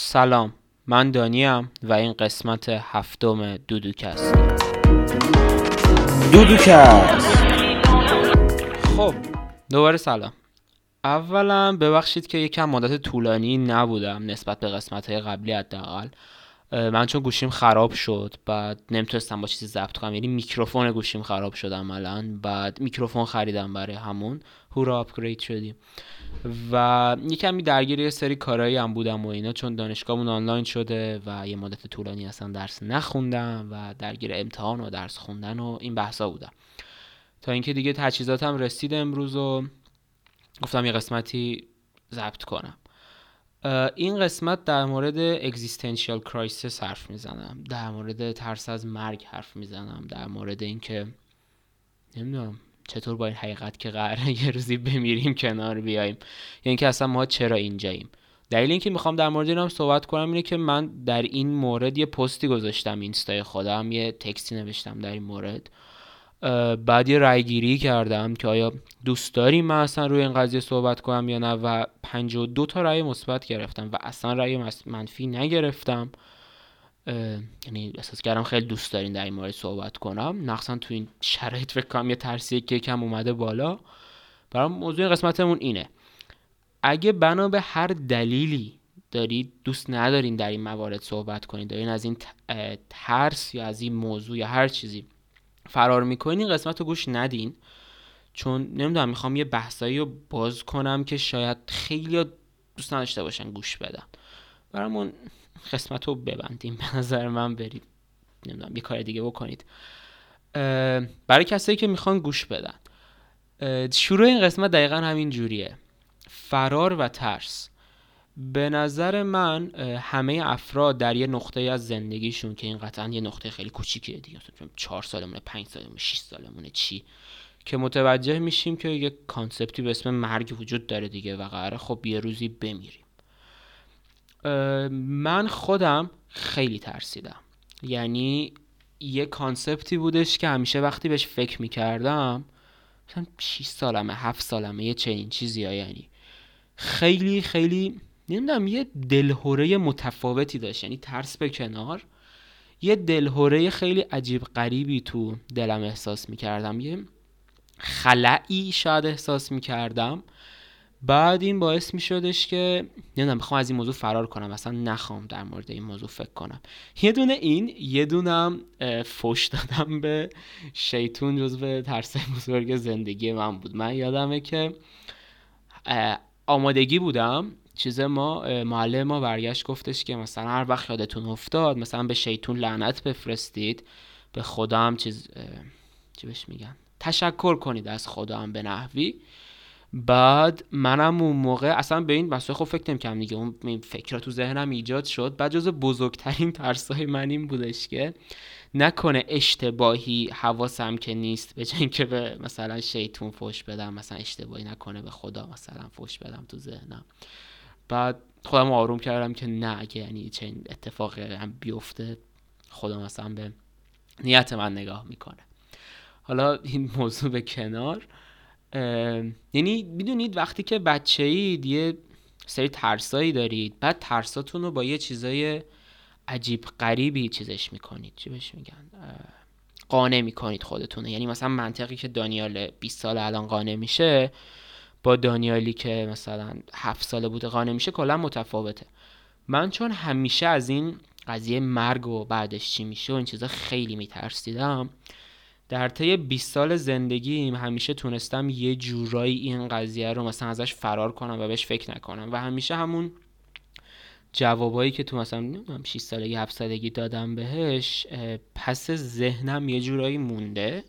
سلام من دانیم و این قسمت هفتم دودوکست. دودوکست. خب دوباره سلام. اولا ببخشید که یکم مدت طولانی نبودم نسبت به قسمت های قبلی حداقل. من چون گوشیم خراب شد بعد نمی‌تونستم با چیزی ضبط کنم یعنی میکروفون گوشیم خراب شد عملا بعد میکروفون خریدم برای همون. هورا آپگرید شدیم. و یکمی درگیر یه سری کارهایی هم بودم و اینا چون دانشگاهمون آنلاین شده و یه مدت طولانی اصلا درس نخوندم و درگیر امتحان و درس خوندن و این بحثا بودم. تا اینکه دیگه تجهیزاتم رسید امروز و گفتم یه قسمتی ضبط کنم. این قسمت در مورد existential crisis حرف می‌زنم در مورد ترس از مرگ حرف می‌زنم در مورد اینکه نمی‌دونم چطور با این حقیقت که قراره یه روزی بمیریم کنار بیایم؟ یعنی که اصلا ما چرا اینجاییم؟ دلیل اینکه می‌خوام در مورد اینم صحبت کنم اینه که من در این مورد یه پستی گذاشتم اینستای خودم یه تکستی نوشتم در این مورد. بعد یه رای گیری کردم که آیا دوست داریم من اصلا روی این قضیه صحبت کنم یا نه؟ و 52 تا رای مثبت گرفتم و اصلا رای منفی نگرفتم. یعنی احساس کردم خیلی دوست دارین در این مورد صحبت کنم. نقصا تو این شرایط فکر کنم یه ترسی که کم اومده بالا. برای موضوع قسمتمون اینه. اگه بنا به هر دلیلی دارید دوست ندارین در این موارد صحبت کنید دارین از این ترس یا از این موضوع یا هر چیزی فرار می‌کنین این قسمت رو گوش ندین. چون نمی‌دونم می‌خوام یه بحثایی رو باز کنم که شاید خیلی دوست نداشته باشن گوش بدن. برامون قسمت رو ببندیم. به نظر من برید. نمی‌دونم یه کار دیگه بکنید. برای کسایی که می‌خوان گوش بدن. شروع این قسمت دقیقا همین جوریه. فرار و ترس. به نظر من همه افراد در یه نقطه از زندگیشون که این قطعا یه نقطه خیلی کوچیکیه دیگه. 4 سالمونه 5 سالمونه 6 سالمونه چی؟ که متوجه میشیم که یه کانسپتی به اسم مرگ وجود داره دیگه و قراره خب یه روزی بمیریم. من خودم خیلی ترسیدم. یعنی یه کانسپتی بودش که همیشه وقتی بهش فکر می‌کردم مثلا 6 سالمه 7 سالمه یه چنین چیزی ها یعنی خیلی خیلی نمی‌دونم یه دلهوره متفاوتی داشت. یعنی ترس به کنار. یه دلهوره خیلی عجیب غریبی تو دلم احساس می‌کردم. یه خلعی شاید احساس می‌کردم. بعد این باعث می شدش که نمی‌دونم می‌خوام از این موضوع فرار کنم اصلا نخوام در مورد این موضوع فکر کنم. یه دونه این یه دونم فش دادم به شیطون جزو ترس بزرگ زندگی من بود. من یادمه که آمادگی بودم. چیز ما معلم ما برگشت گفتش که مثلا هر وقت یادتون افتاد مثلا به شیطون لعنت بفرستید به خدا هم چیز چی بهش میگن؟ تشکر کنید از خدا هم به نحوی. بعد منم اون موقع اصلا به این بسای خب فکر نمی‌کنم دیگه اون فکر تو ذهنم ایجاد شد. بعد جز بزرگترین ترسای من این بودش که نکنه اشتباهی حواسم که نیست به که به مثلا شیطون فوش بدم مثلا اشتباهی نکنه به خدا مثلا فوش بدم تو ذهنم. بعد خودم آروم کردم که نه اگه یعنی چه اتفاق هم بیفته خدا مثلا به نیت من نگاه می‌کنه. حالا این موضوع به کنار. یعنی می‌دونید وقتی که بچه اید یه سری ترسایی دارید بعد ترساتون رو با یه چیزای عجیب غریبی چیزش می‌کنید. چی بهش میگن؟ قانع می‌کنید خودتون یعنی مثلا منطقی که دانیال 20 سال الان قانع میشه با دانیالی که مثلا 7 ساله بوده قانع میشه کلا متفاوته. من چون همیشه از این قضیه مرگ و بعدش چی میشه و این چیزا خیلی میترسیدم در طی 20 سال زندگیم همیشه تونستم یه جورایی این قضیه رو مثلا ازش فرار کنم و بهش فکر نکنم. و همیشه همون جوابایی که تو مثلا 6 سالگی 7 سالگی دادم بهش پس ذهنم یه جورایی مونده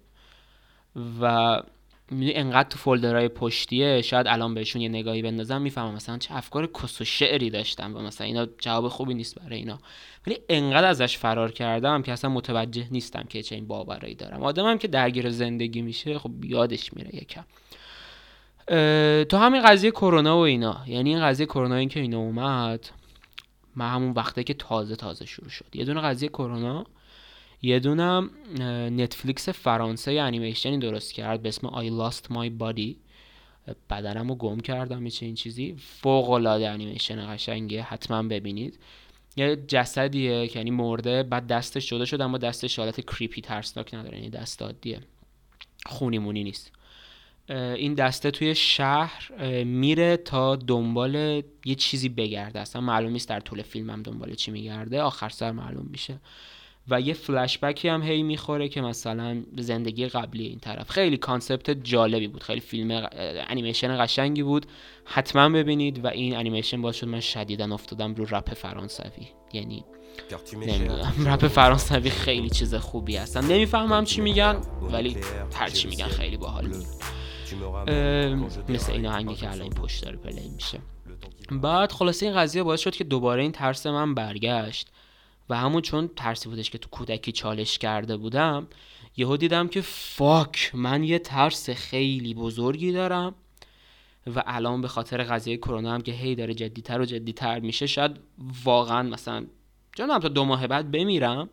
و انقدر تو فولدرهای پشتیه شاید الان بهشون یه نگاهی بندازم می‌فهمم مثلا چه افکار کس و شعری داشتم و مثلا اینا جواب خوبی نیست برای اینا. ولی انقدر ازش فرار کردم که اصلا متوجه نیستم که چه این باورایی دارم. آدمم که درگیر زندگی میشه خب یادش میره یکم. تو همین قضیه کرونا و اینا یعنی این قضیه کرونا این که اینا اومد من همون وقته که تازه تازه شروع شد. یه دونه قضیه کرونا یه دونم نتفلیکس فرانسه انیمیشنی درست کرد به اسم I Lost My Body. بدنم رو گم کردم یه این چیزی. فوق العاده انیمیشن قشنگه حتما ببینید. یه جسدیه که یعنی مرده بعد دستش جدا شده اما دستش حالت creepy ترسناک نداره یعنی دست عادیه خونیمونی نیست. این دسته توی شهر میره تا دنبال یه چیزی بگرده. اصلا معلوم نیست در طول فیلم هم دنبال چی میگرده. آخر سر معلوم میشه. و یه فلشبکی هم هی می‌خوره که مثلا زندگی قبلی این طرف. خیلی concept جالبی بود. خیلی فیلم انیمیشن قشنگی بود. حتما ببینید و این انیمیشن باعث شد من شدیدا افتادم رو رپ فرانسوی. یعنی نمی‌دونم رپ فرانسوی خیلی چیز خوبی هستن. نمی‌فهمم چی میگن ولی هر چی میگن خیلی باحال. مثل این آهنگی که الان این پشت داره play میشه. بعد خلاصه این قضیه باعث شد که دوباره این ترس من برگشت. و همون چون ترسی بودش که تو کودکی چالش کرده بودم یهو دیدم که fuck من یه ترس خیلی بزرگی دارم و الان به خاطر قضیه کرونا هم که هی داره جدیتر و جدیتر میشه شاید واقعا مثلا جانم تا دو ماه بعد بمیرم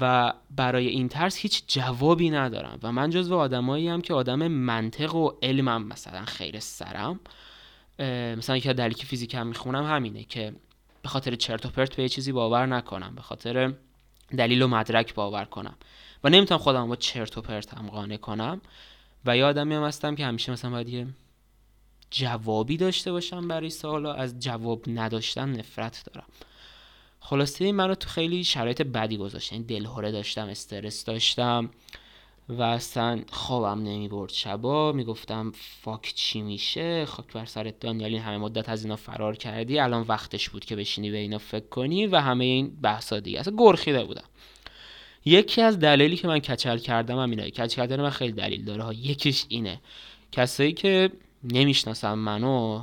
و برای این ترس هیچ جوابی ندارم. و من جزو آدمایی هم که آدم منطق و علمم مثلا خیر سرم مثلا یکی دلیل که فیزیک هم می‌خونم همینه که به خاطر چرت و پرت به یه چیزی باور نکنم به خاطر دلیل و مدرک باور کنم. و نمی‌تونم خودم با چرت و پرت هم قانع کنم و یه آدمی هم هستم که همیشه مثلا باید یه جوابی داشته باشم برای سوالا از جواب نداشتن نفرت دارم. خلاصه من رو تو خیلی شرایط بدی گذاشتن یعنی دلهوره داشتم استرس داشتم. و اصلا خوابم نمی برد شبا. می‌گفتم فاک چی میشه؟ خاک بر سرت دانیال همه مدت از اینا فرار کردی. الان وقتش بود که بشینی به اینا فکر کنی و همه این بحثا دیگه. اصلا گرخیده بودم. یکی از دلیلی که من کچل کردم هم اینه. کچل کردن من خیلی دلیل داره ها. یکیش اینه. کسایی که نمی‌شناسم منو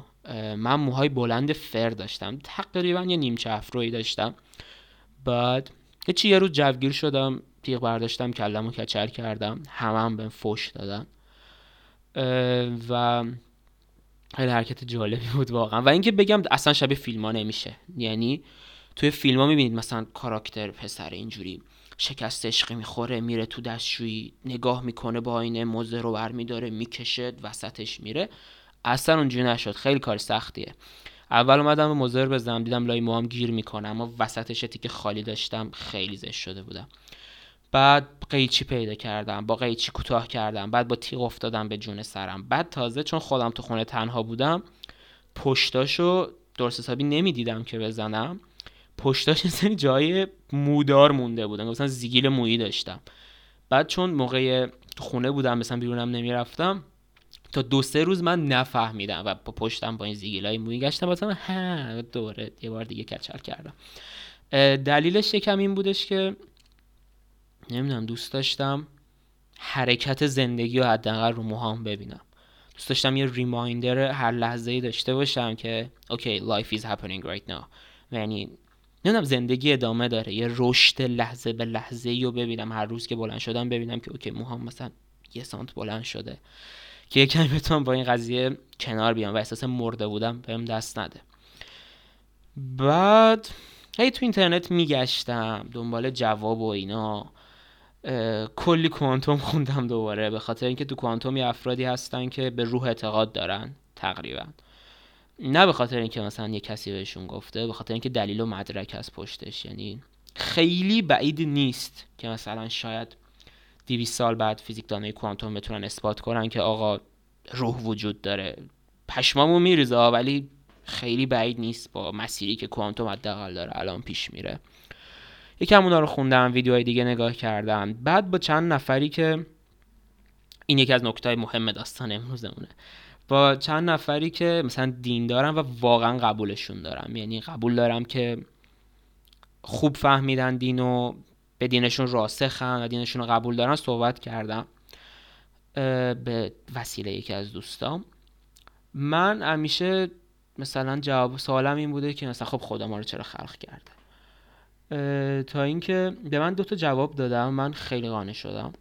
من موهای بلند فر داشتم. تقریبا یه نیمچه افروی داشتم. بعد هیچی یه روز جوگیر شدم. تیغ برداشتم کلم و کچل کردم همه هم بهم فوش دادن. و خیلی حرکت جالبی بود واقعا. و اینکه بگم اصلا شبیه فیلم ها نمیشه. یعنی توی فیلم ها می‌بینید مثلا کاراکتر پسر اینجوری شکست عشقی می‌خوره میره تو دستشویی نگاه می‌کنه با آینه موزه رو برمیداره می‌کشه وسطش میره. اصلا اونجوری نشد. خیلی کار سختیه. اول اومدم به مزر بزنم دیدم لای موام گیر می‌کنه اما وسطش که خالی داشتم خیلی زشت شده بودم. بعد قیچی پیدا کردم با قیچی کوتاه کردم بعد با تیغ افتادم به جون سرم. بعد تازه چون خودم تو خونه تنها بودم پشتاشو درست حسابی نمی‌دیدم که بزنم. پشتاش این جای مودار مونده بودن مثلا زیگیل مویی داشتم. بعد چون موقع خونه بودم مثلا بیرونم نمی‌رفتم تا دو سه روز من نفهمیدم و با پشتم با این زیگیلای مویی گشتم. مثلا ها دوره یه بار دیگه کچل کردم. دلیلش یکم این بودش که نمی‌دونم دوست داشتم حرکت زندگی و حداقل رو موهام ببینم. دوست داشتم یه reminder هر لحظه ای داشته باشم که okay life is happening right now. یعنی نمی‌دونم زندگی ادامه داره. یه رشد لحظه به لحظه ای رو ببینم. هر روز که بلند شدم ببینم که okay موهام مثلا یه سانت بلند شده. که یه کمی بتونم با این قضیه کنار بیام و احساس مرده بودم بهم دست نده. بعد هی تو اینترنت میگشتم. دنبال جواب و اینا. کلی کوانتوم خوندم دوباره به خاطر اینکه تو کوانتوم یه افرادی هستن که به روح اعتقاد دارن تقریبا. نه به خاطر اینکه مثلا یه کسی بهشون گفته به خاطر اینکه دلیل و مدرک از پشتش یعنی خیلی بعید نیست که مثلا شاید 200 سال بعد فیزیکدانای کوانتوم بتونن اثبات کنن که آقا روح وجود داره. پشمامو میریزه ولی خیلی بعید نیست با مسیری که کوانتوم حداقل داره الان پیش میره. یکم اونا رو خوندم ویدیوهای دیگه نگاه کردم. بعد با چند نفری که این یکی از نکته مهم داستان امروزمونه. با چند نفری که مثلا دین دارم و واقعا قبولشون دارم. یعنی قبول دارم که خوب فهمیدن دین و به دینشون راسخن و دینشون رو قبول دارن صحبت کردم به وسیله یکی از دوستام. من همیشه مثلا جواب سوالم این بوده که مثلا خب خدا ما رو چرا خلق کرده؟ تا اینکه به من دوتا جواب دادم من خیلی قانع شدم.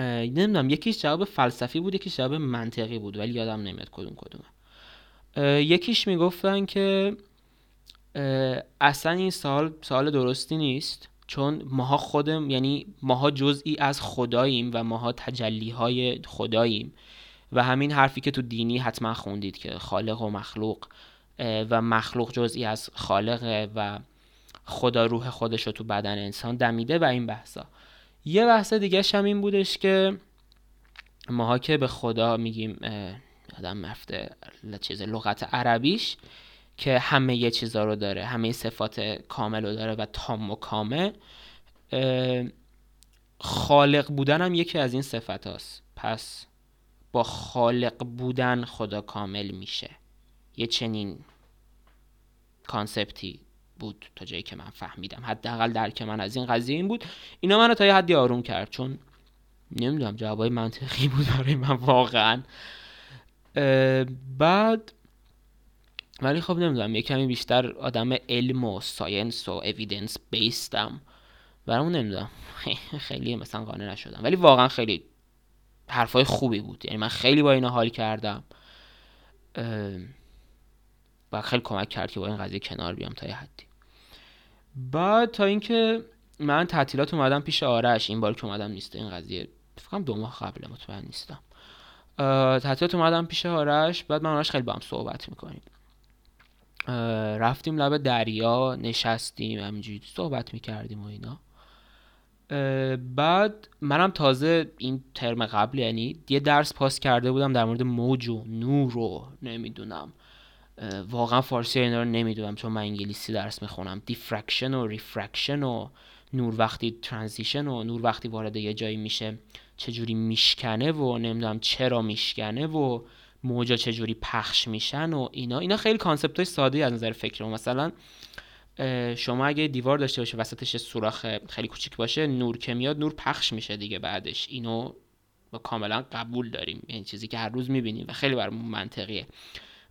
نمی‌دونم یکیش جواب فلسفی بود یکیش جواب منطقی بود ولی یادم نمیاد کدوم کدومه. یکیش می‌گفتن که اصلا این سال سال درستی نیست چون ماها خودم یعنی ماها جزئی از خداییم و ماها تجلی های خداییم. و همین حرفی که تو دینی حتما خوندید که خالق و مخلوق و مخلوق جزئی از خالقه و خدا روح خودش رو تو بدن انسان دمیده و این بحثا. یه بحث دیگه هم این بودش که ماها که به خدا میگیم آدم مفته چیز لغت عربیش که همه یه چیزا رو داره همه صفات کامل رو داره و تام و کامل خالق بودن هم یکی از این صفت هاست. پس با خالق بودن خدا کامل میشه. یه چنین concept ی بود تا جایی که من فهمیدم. حداقل درک من از این قضیه این بود. اینا منو تا یه حدی آروم کرد چون نمی‌دونم جوابای منطقی بود برای من واقعا. بعد ولی خب نمی‌دونم یه کمی بیشتر آدم علم و science و evidence based ام برامون نمی‌دونم. خیلی مثلا قانع نشدم. ولی واقعا خیلی حرفای خوبی بود. یعنی من خیلی با اینا حال کردم. و خیلی کمک کرد که با این قضیه کنار بیام تا یه حدی. بعد تا اینکه من تعطیلات اومدم پیش آرش این بار که اومدم نیست این قضیه فکرم دو ماه قبل مطمئن نیستم. تعطیلات اومدم پیش آرش بعد من آرش خیلی با هم صحبت می‌کنیم. رفتیم لب دریا نشستیم همینجوری صحبت می‌کردیم و اینا. بعد منم تازه این ترم قبل یعنی یه درس پاس کرده بودم در مورد موج و نور و نمی‌دونم واقعا فارسی اینا رو نمی‌دونم چون من انگلیسی درس می‌خونم. diffraction و refraction و نور وقتی transition و نور وقتی وارد یه جایی میشه چجوری میشکنه و نمی‌دونم چرا میشکنه و موجا چجوری پخش میشن و اینا. اینا خیلی concept های ساده از نظر فکر مثلا شما اگه دیوار داشته باشه وسطش سوراخ خیلی کوچیک باشه نور که میاد نور پخش میشه دیگه بعدش. اینو با کاملا قبول داریم. این چیزی که هر روز می‌بینیم و خیلی برامون منطقیه.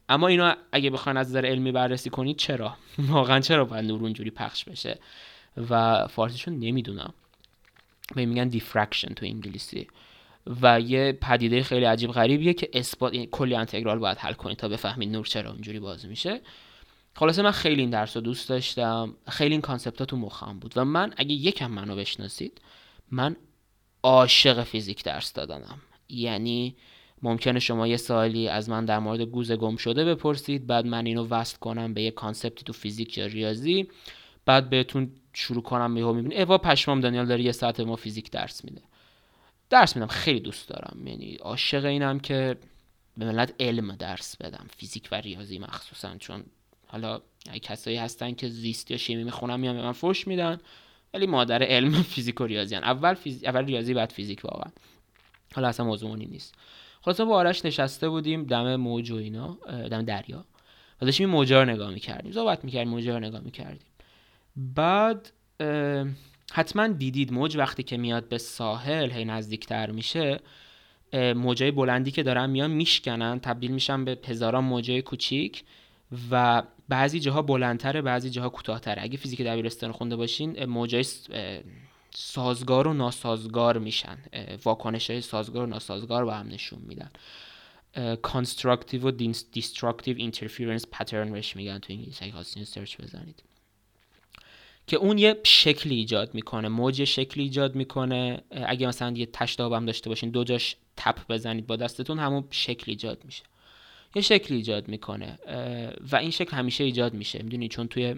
اما اینو اگه بخواین از نظر علمی بررسی کنید چرا؟ واقعا چرا باید نور اونجوری پخش بشه؟ و فارسیشون نمی‌دونم. به میگن diffraction تو انگلیسی. و یه پدیده خیلی عجیب غریبیه که اثبات یعنی کلی انتگرال باید حل کنید تا بفهمید نور چرا اونجوری باز میشه. خلاصه من خیلی این درس رو دوست داشتم. خیلی این concept ها تو مخم بود. و من اگه یکم منو بشناسید من عاشق فیزیک درس دادنم. یعنی ممکنه شما یه سوالی از من در مورد گوز گم شده بپرسید بعد من اینو وصل کنم به یه concept ی تو فیزیک یا ریاضی بعد بهتون شروع کنم یهو می‌بینی اوا پشمام دانیال داره یه ساعت ما فیزیک درس میده. درس میدم خیلی دوست دارم. یعنی عاشق اینم که به ملت علم درس بدم فیزیک و ریاضی مخصوصا. چون حالا کسایی هستن که زیست یا شیمی می‌خونن میان به من فوش میدن. ولی مادر علم فیزیک و ریاضی هن. اول, فیز... اول ریاضی بعد فیزیک واقعا. حالا اصلا موضوع نیست. خلاصا با آرش نشسته بودیم دم موج و اینا دم دریا. و داشتیم موجا رو نگاه می‌کردیم صحبت می‌کردیم موجا رو نگاه می‌کردیم. بعد حتما دیدید موج وقتی که میاد به ساحل هی نزدیکتر میشه موجای بلندی که دارن میان میشکنن تبدیل میشن به هزاران موجای کوچیک و بعضی جاها بلندتره بعضی جاها کوتاهتره. اگه فیزیک دبیرستان خونده باشین موجای سازگار و ناسازگار میشن. واکنش های سازگار و ناسازگار با هم نشون میدن. constructive و destructive interference pattern بهش میگن تو انگلیسی. اگه خواستین سرچ بزنید. که اون یه شکلی ایجاد می‌کنه. موج شکلی ایجاد می‌کنه. اگه مثلا یه تشتاب هم داشته باشین دو جاش تپ بزنید با دستتون همون شکلی ایجاد میشه. یه شکلی ایجاد می‌کنه. و این شکل همیشه ایجاد میشه. می‌دونی؟ چون توی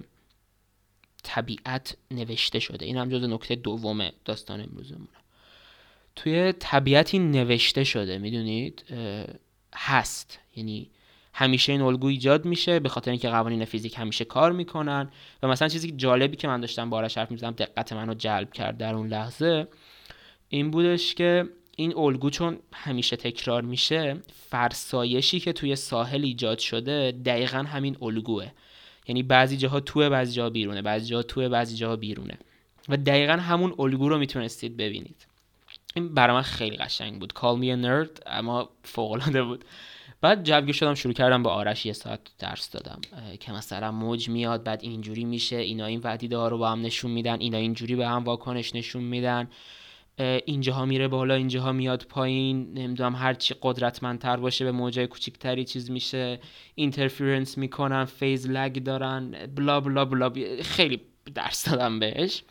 طبیعت نوشته شده. این هم جز نکته دوم داستان امروزمونه. توی طبیعتی نوشته شده می‌دونید؟ هست. یعنی همیشه این الگو ایجاد میشه به خاطر اینکه قوانین فیزیک همیشه کار می‌کنن. و مثلا چیزی جالبی که من داشتم بارش حرف می‌زدم دقت منو جلب کرد در اون لحظه این بودش که این الگو چون همیشه تکرار میشه فرسایشی که توی ساحل ایجاد شده دقیقا همین الگوه. یعنی بعضی جاها توه بعضی جاها بیرونه. بعضی جاها توه بعضی جاها بیرونه. و دقیقا همون الگو رو می‌تونستید ببینید. این برای من خیلی قشنگ بود. Me a nerd اما فوق بود. بعد جوگیر شدم شروع کردم به آرش یه ساعت درس دادم. که مثلا موج میاد بعد اینجوری میشه اینا این وحیده ها رو با هم نشون میدن اینا اینجوری به هم واکنش نشون میدن. اینجاها میره بالا اینجاها میاد پایین نمی‌دونم هر چی قدرتمندتر باشه به موجای کوچیکتری چیز میشه interference می‌کنن phase lag دارن blah blah blah خیلی درس دادم بهش.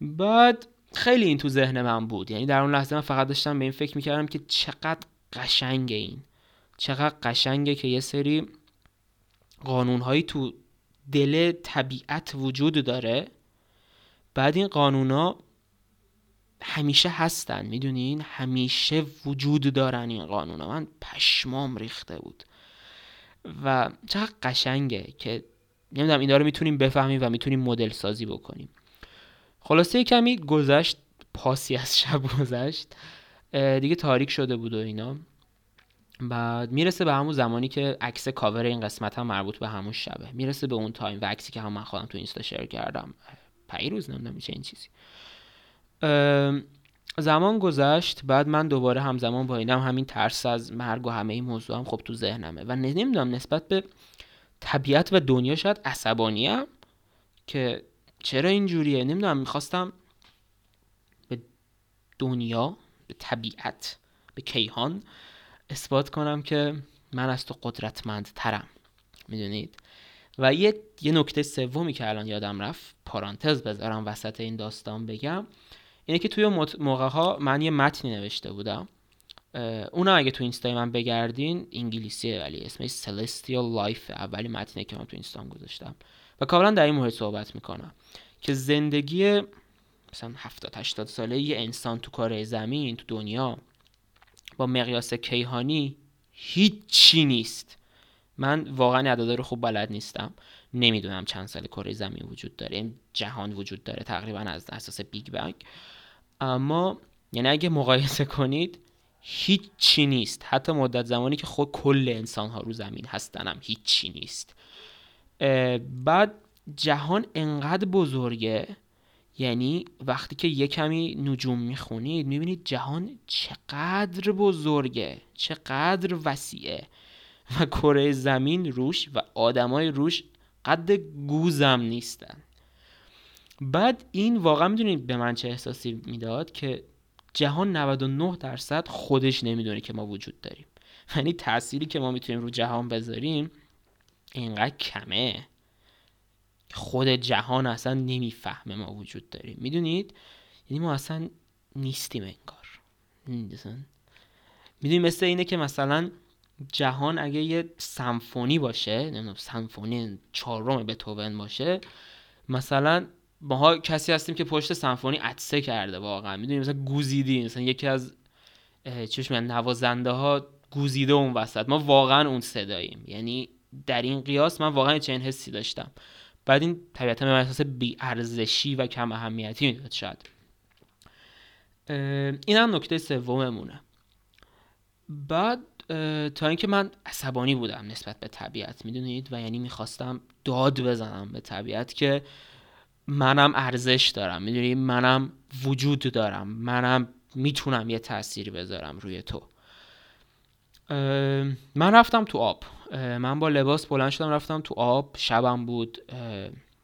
بعد خیلی این تو ذهن من بود. یعنی در اون لحظه من فقط داشتم به این فکر می‌کردم که چقدر قشنگه این. چقدر قشنگه که یه سری قانونهایی تو دل طبیعت وجود داره. بعد این قانونا همیشه هستن می‌دونین؟ همیشه وجود دارن این قانونا. من پشمام ریخته بود. و چقدر قشنگه که نمی‌دونم اینا رو می‌تونیم بفهمیم و می‌تونیم مدل سازی بکنیم. خلاصه کمی گذشت پاسی از شب گذشت. دیگه تاریک شده بود و اینا. بعد می‌رسه به همون زمانی که عکس کاور این قسمت هم مربوط به همون شبه. می‌رسه به اون time و عکسی که هم من خودم تو اینستا share کردم. پیروز نمی‌دونم میشه این چیزی. زمان گذشت بعد من دوباره همزمان با اینم همین ترس از مرگ و همه این موضوع هم خب تو ذهنمه. و نمی‌دونم نسبت به طبیعت و دنیا شاید عصبانیم که چرا اینجوریه؟ نمی‌دونم می‌خواستم به دنیا به طبیعت به کیهان اثبات کنم که من از تو قدرتمند ترم می‌دونید؟ و یه, یه نکته سومی که الان یادم رفت پارانتز بذارم وسط این داستان بگم. اینه که توی موقع ها من یه متنی نوشته بودم. اونا اگه تو اینستای من بگردین انگلیسیه ولی اسمش Celestial Life اولی متنی که من تو اینستام گذاشتم. و کاملا در این مورد صحبت می‌کنم. که زندگی مثلا 70 80 ساله یه انسان تو کار زمین تو دنیا با مقیاس کیهانی هیچی نیست. من واقعا عددا رو خوب بلد نیستم. نمی‌دونم چند سال کره زمین وجود داره. جهان وجود داره تقریبا از اساس بیگ بنگ. اما یعنی اگه مقایسه کنید هیچی نیست. حتی مدت زمانی که خود کل انسان ها رو زمین هستنم هیچی نیست. بعد جهان انقدر بزرگه یعنی وقتی که یه کمی نجوم می‌خونید می‌بینید جهان چقدر بزرگه چقدر وسیعه. و کره زمین روش و آدمای روش قد گوزم نیستن. بعد این واقعا می‌دونید به من چه احساسی می‌داد که جهان 99 درصد خودش نمی‌دونه که ما وجود داریم. یعنی تأثیری که ما می‌تونیم رو جهان بذاریم اینقدر کمه. خود جهان اصلا نمی‌فهمه ما وجود داریم. می‌دونید؟ یعنی ما اصلا نیستیم انگار. می‌دونید مثل اینه که مثلا جهان اگه یه سمفونی باشه نمی‌دونم سمفونی چهارم بتوون باشه مثلا ماها کسی هستیم که پشت سمفونی عطسه کرده واقعا. می‌دونیم مثلا گوزیدی مثلا یکی از چشم نوازنده ها گوزیده اون وسط. ما واقعا اون صداییم. یعنی در این قیاس من واقعا چنین حسی داشتم. بعد این طبیعتا به احساس بی ارزشی و کم اهمیتی می‌داد شاید. این هم نکته سوممونه. بعد تا اینکه من عصبانی بودم نسبت به طبیعت می‌دونید؟ و یعنی می‌خواستم داد بزنم به طبیعت که منم ارزش دارم می‌دونی؟ منم وجود دارم منم می‌تونم یه تأثیری بذارم روی تو. من رفتم تو آب. من با لباس بلند شدم رفتم تو آب. شبم بود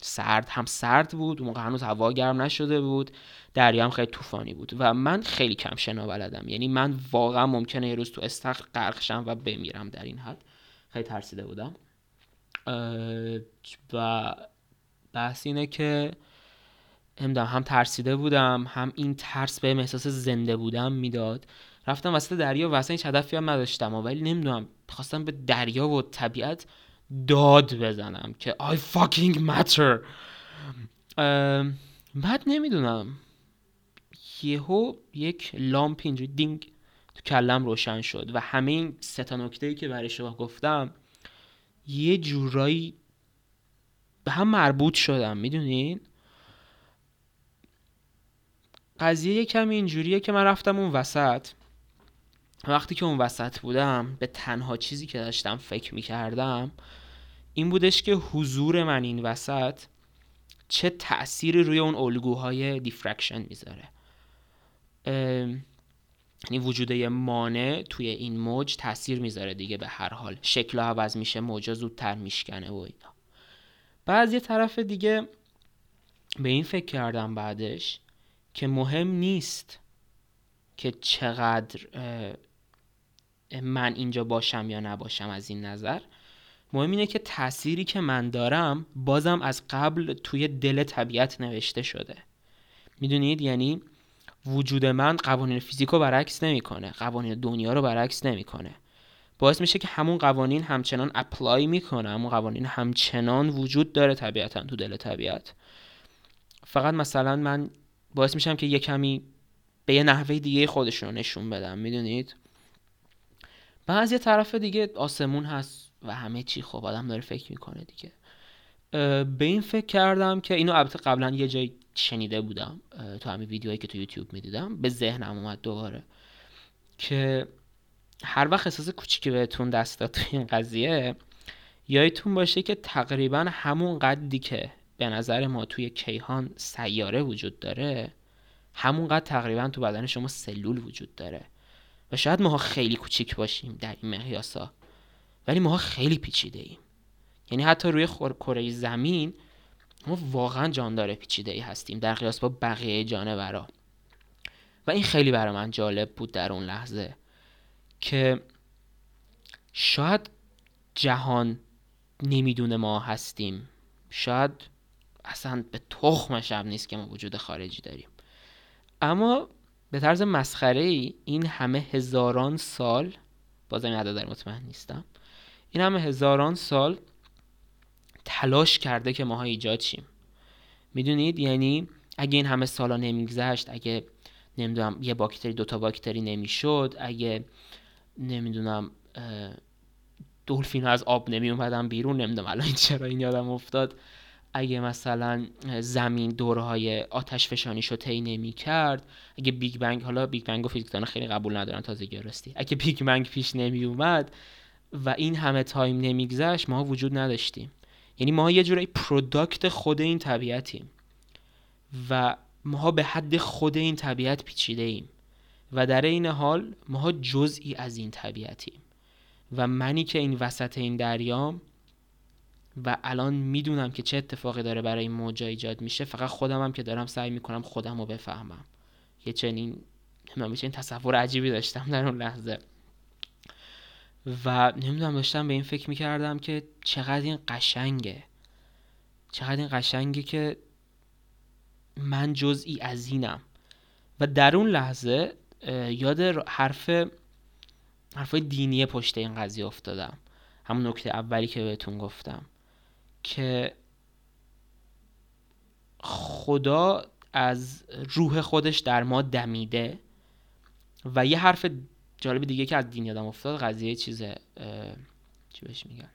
سرد. هم سرد بود موقع هنوز هوا گرم نشده بود. دریا هم خیلی طوفانی بود و من خیلی کم شنا بلدم. یعنی من واقعا ممکنه یه روز تو استخر غرق شم و بمیرم در این حد. خیلی ترسیده بودم. و بحث اینه که نمی‌دونم هم ترسیده بودم هم این ترس به احساس زنده بودم می‌داد. رفتم وسط دریا و اصلا هیچ هدفی هم نداشتم ولی نمی‌دونم خواستم به دریا و طبیعت داد بزنم که I fucking matter. بعد نمی‌دونم یهو یک لامپ اینجوری دینگ تو کلم روشن شد و همه این ستا نکته که برای شما گفتم یه جورایی به هم مربوط شدم می‌دونین؟ قضیه یه کمی اینجوریه که من رفتم اون وسط. وقتی که اون وسط بودم به تنها چیزی که داشتم فکر می‌کردم این بودش که حضور من این وسط چه تأثیری روی اون الگوهای دیفرکشن می‌ذاره. یعنی وجود مانع توی این موج تاثیر می‌ذاره دیگه به هر حال. شکل عوض میشه موجا زودتر میشکنه و اینا. بعد یه طرف دیگه به این فکر کردم بعدش که مهم نیست که چقدر من اینجا باشم یا نباشم از این نظر. مهم اینه که تأثیری که من دارم بازم از قبل توی دل طبیعت نوشته شده. می‌دونید؟ یعنی وجود من قوانین فیزیک رو برعکس نمی‌کنه. قوانین دنیا رو برعکس نمی‌کنه. باعث میشه که همون قوانین همچنان اپلای می‌کنه همون قوانین همچنان وجود داره طبیعتا تو دل طبیعت. فقط مثلا من باعث میشم که یه کمی به یه نحوه دیگه خودشون رو نشون بدم می‌دونید؟ بعض یه طرف دیگه آسمون هست و همه چی خب آدم داره فکر می‌کنه دیگه. به این فکر کردم که اینو البته قبلا یه جای شنیده بودم تو همین ویدیوهایی که تو یوتیوب می‌دیدم به ذهنم اومد دوباره که هر وقت احساس کوچیکی بهتون دست داد تو این قضیه یایتون باشه که تقریبا همون قدی که به نظر ما توی کیهان سیاره وجود داره همون قد تقریبا تو بدن شما سلول وجود داره. و شاید ماها خیلی کوچیک باشیم در این مقیاسا ولی ماها خیلی پیچیده ایم. یعنی حتی روی کره زمین ما واقعا جاندار پیچیده ای هستیم در قیاس با بقیه جانورا. و این خیلی برای من جالب بود در اون لحظه. که شاید جهان نمی‌دونه ما هستیم. شاید اصلا به تخمش هم نیست که ما وجود خارجی داریم. اما به طرز مسخره ای این همه هزاران سال بازم این در مطمئن نیستم این همه هزاران سال تلاش کرده که ماها ایجاد شیم. می‌دونید؟ یعنی اگه این همه سالا نمیگذشت اگه نمی‌دونم یه باکتری دوتا باکتری نمی‌شد اگه نمی‌دونم دولفین از آب نمی اومدن بیرون. نمی‌دونم الان چرا این یادم افتاد. اگه مثلا زمین دورهای آتش فشانی شو طی نمی کرد اگه big bang حالا big bang و فیزیکدان خیلی قبول ندارن تازه گرستی اگه big bang پیش نمی اومد و این همه time نمیگذشت ما وجود نداشتیم. یعنی ما یه جورایی product خود این طبیعتیم و ما به حد خود این طبیعت پیچیده ایم. و در این حال ما جزئی از این طبیعتیم. و منی که این وسط این دریام و الان می‌دونم که چه اتفاقی داره برای این موجا ایجاد میشه فقط خودم هم که دارم سعی می‌کنم خودم رو بفهمم. یه چنین این تصور عجیبی داشتم در اون لحظه. و نمی‌دونم داشتم به این فکر می‌کردم که چقدر این قشنگه. چقدر این قشنگه که من جزئی از اینم. و در اون لحظه یاد حرف حرفای دینی پشت این قضیه افتادم. همون نکته اولی که بهتون گفتم. که خدا از روح خودش در ما دمیده و یه حرف جالب دیگه که از دین یادم افتاد قضیه چیزه چی بهش میگن؟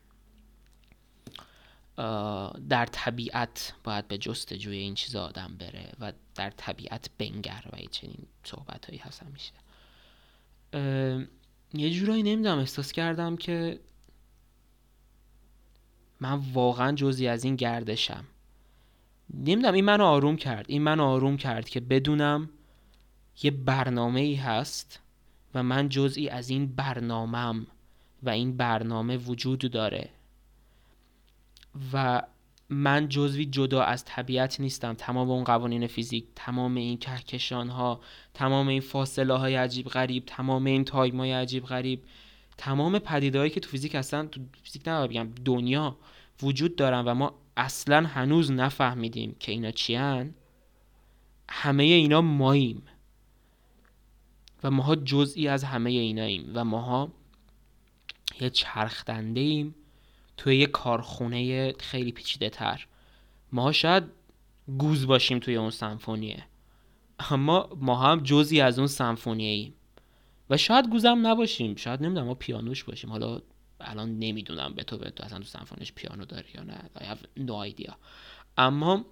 در طبیعت باید به جستجوی این چیز آدم بره و در طبیعت بنگر و چنین صحبت هایی هست میشه یه جورایی نمی‌دونم احساس کردم که من واقعا جزی از این گردشم. نمی‌دونم این منو آروم کرد. این منو آروم کرد که بدونم یه برنامه ای هست و من جزئی از این برنامهم و این برنامه وجود داره. و من جزوی جدا از طبیعت نیستم. تمام اون قوانین فیزیک تمام این کهکشان ها تمام این فاصله های عجیب غریب تمام این time های عجیب غریب تمام پدیدهایی که تو فیزیک هستن تو فیزیک نه بگم دنیا وجود دارن و ما اصلا هنوز نفهمیدیم که اینا چیان. همه اینا ماییم. و ماها جزئی از همه ایناییم و ماها یه چرخدنده ایم توی یه کارخونه خیلی پیچیده تر ما شاید گوز باشیم توی اون سمفونیه. اما ما هم جزی از اون سمفونیه ایم و شاید گوزم نباشیم. شاید نمی‌دونم ما پیانوش باشیم. حالا الان نمی‌دونم به تو به تو اصلا تو سمفونیش پیانو داری یا نه. I have no idea. اما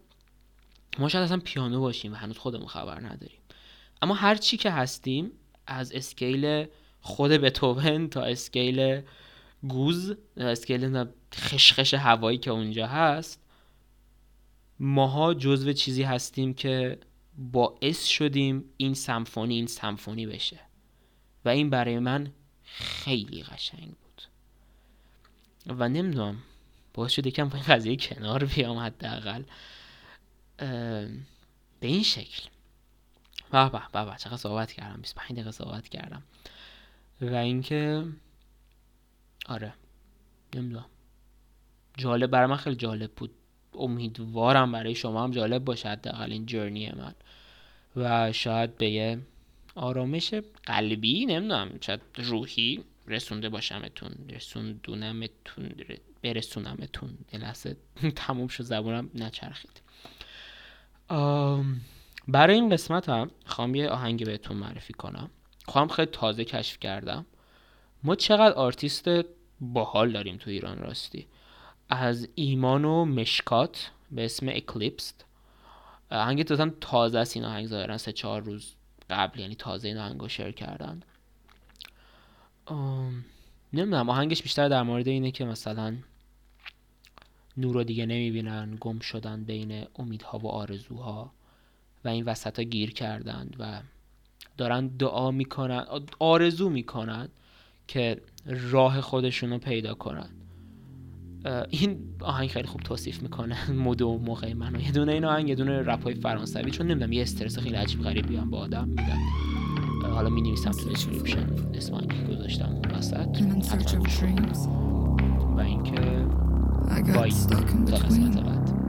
ما شاید اصلا پیانو باشیم و هنوز خودمون خبر نداریم. اما هر چی که هستیم از scale خود بتوون تا scale گوز scale خشخش هوایی که اونجا هست ماها جزو چیزی هستیم که باعث شدیم این سمفونی این سمفونی بشه. و این برای من خیلی قشنگ بود. و نمی‌دونم باعث شد یکم با این قضیه کنار بیام حداقل. به این شکل. به به چقدر صحبت کردم؟ 25 دقیقه صحبت کردم. و اینکه آره. نمی‌دونم. جالب برای من خیلی جالب بود. امیدوارم برای شما هم جالب باشه حداقل این جرنی من. و شاید به یه آرامش قلبی نمی‌دونم شاید روحی رسونده باشمتون رسوندونمتون برسونمتون. یه لحظه تموم شد زبونم نچرخید. برای این قسمت هم خواهم یه آهنگ بهتون معرفی کنم. خواهم خیلی تازه کشف کردم. ما چقدر آرتیست باحال داریم تو ایران راستی. از ایمان و مشکات به اسم Eclipse ست. آهنگ دادم تازه است این آهنگ ظاهرا سه چهار روز قبل یعنی تازه این آهنگ share کردن. نمی‌دونم آهنگش بیشتر در مورد اینه که مثلا نور رو دیگه نمی‌بینن گم شدن بین امیدها و آرزوها و این وسط ها گیر کردند و دارن دعا می‌کنن آرزو می‌کنن. که راه خودشون رو پیدا کنن. این آهنگ خیلی خوب توصیف می‌کنه مود و موقع منو. یه دونه این آهنگ یه دونه رپ های فرانسوی چون نمی‌دونم یه استرس خیلی عجیب غریبی هم با آدم میدن حالا می نویسم تو description اسم آهنگی گذاشتم اون وسط. و اینکه bye تا قسمت بعد.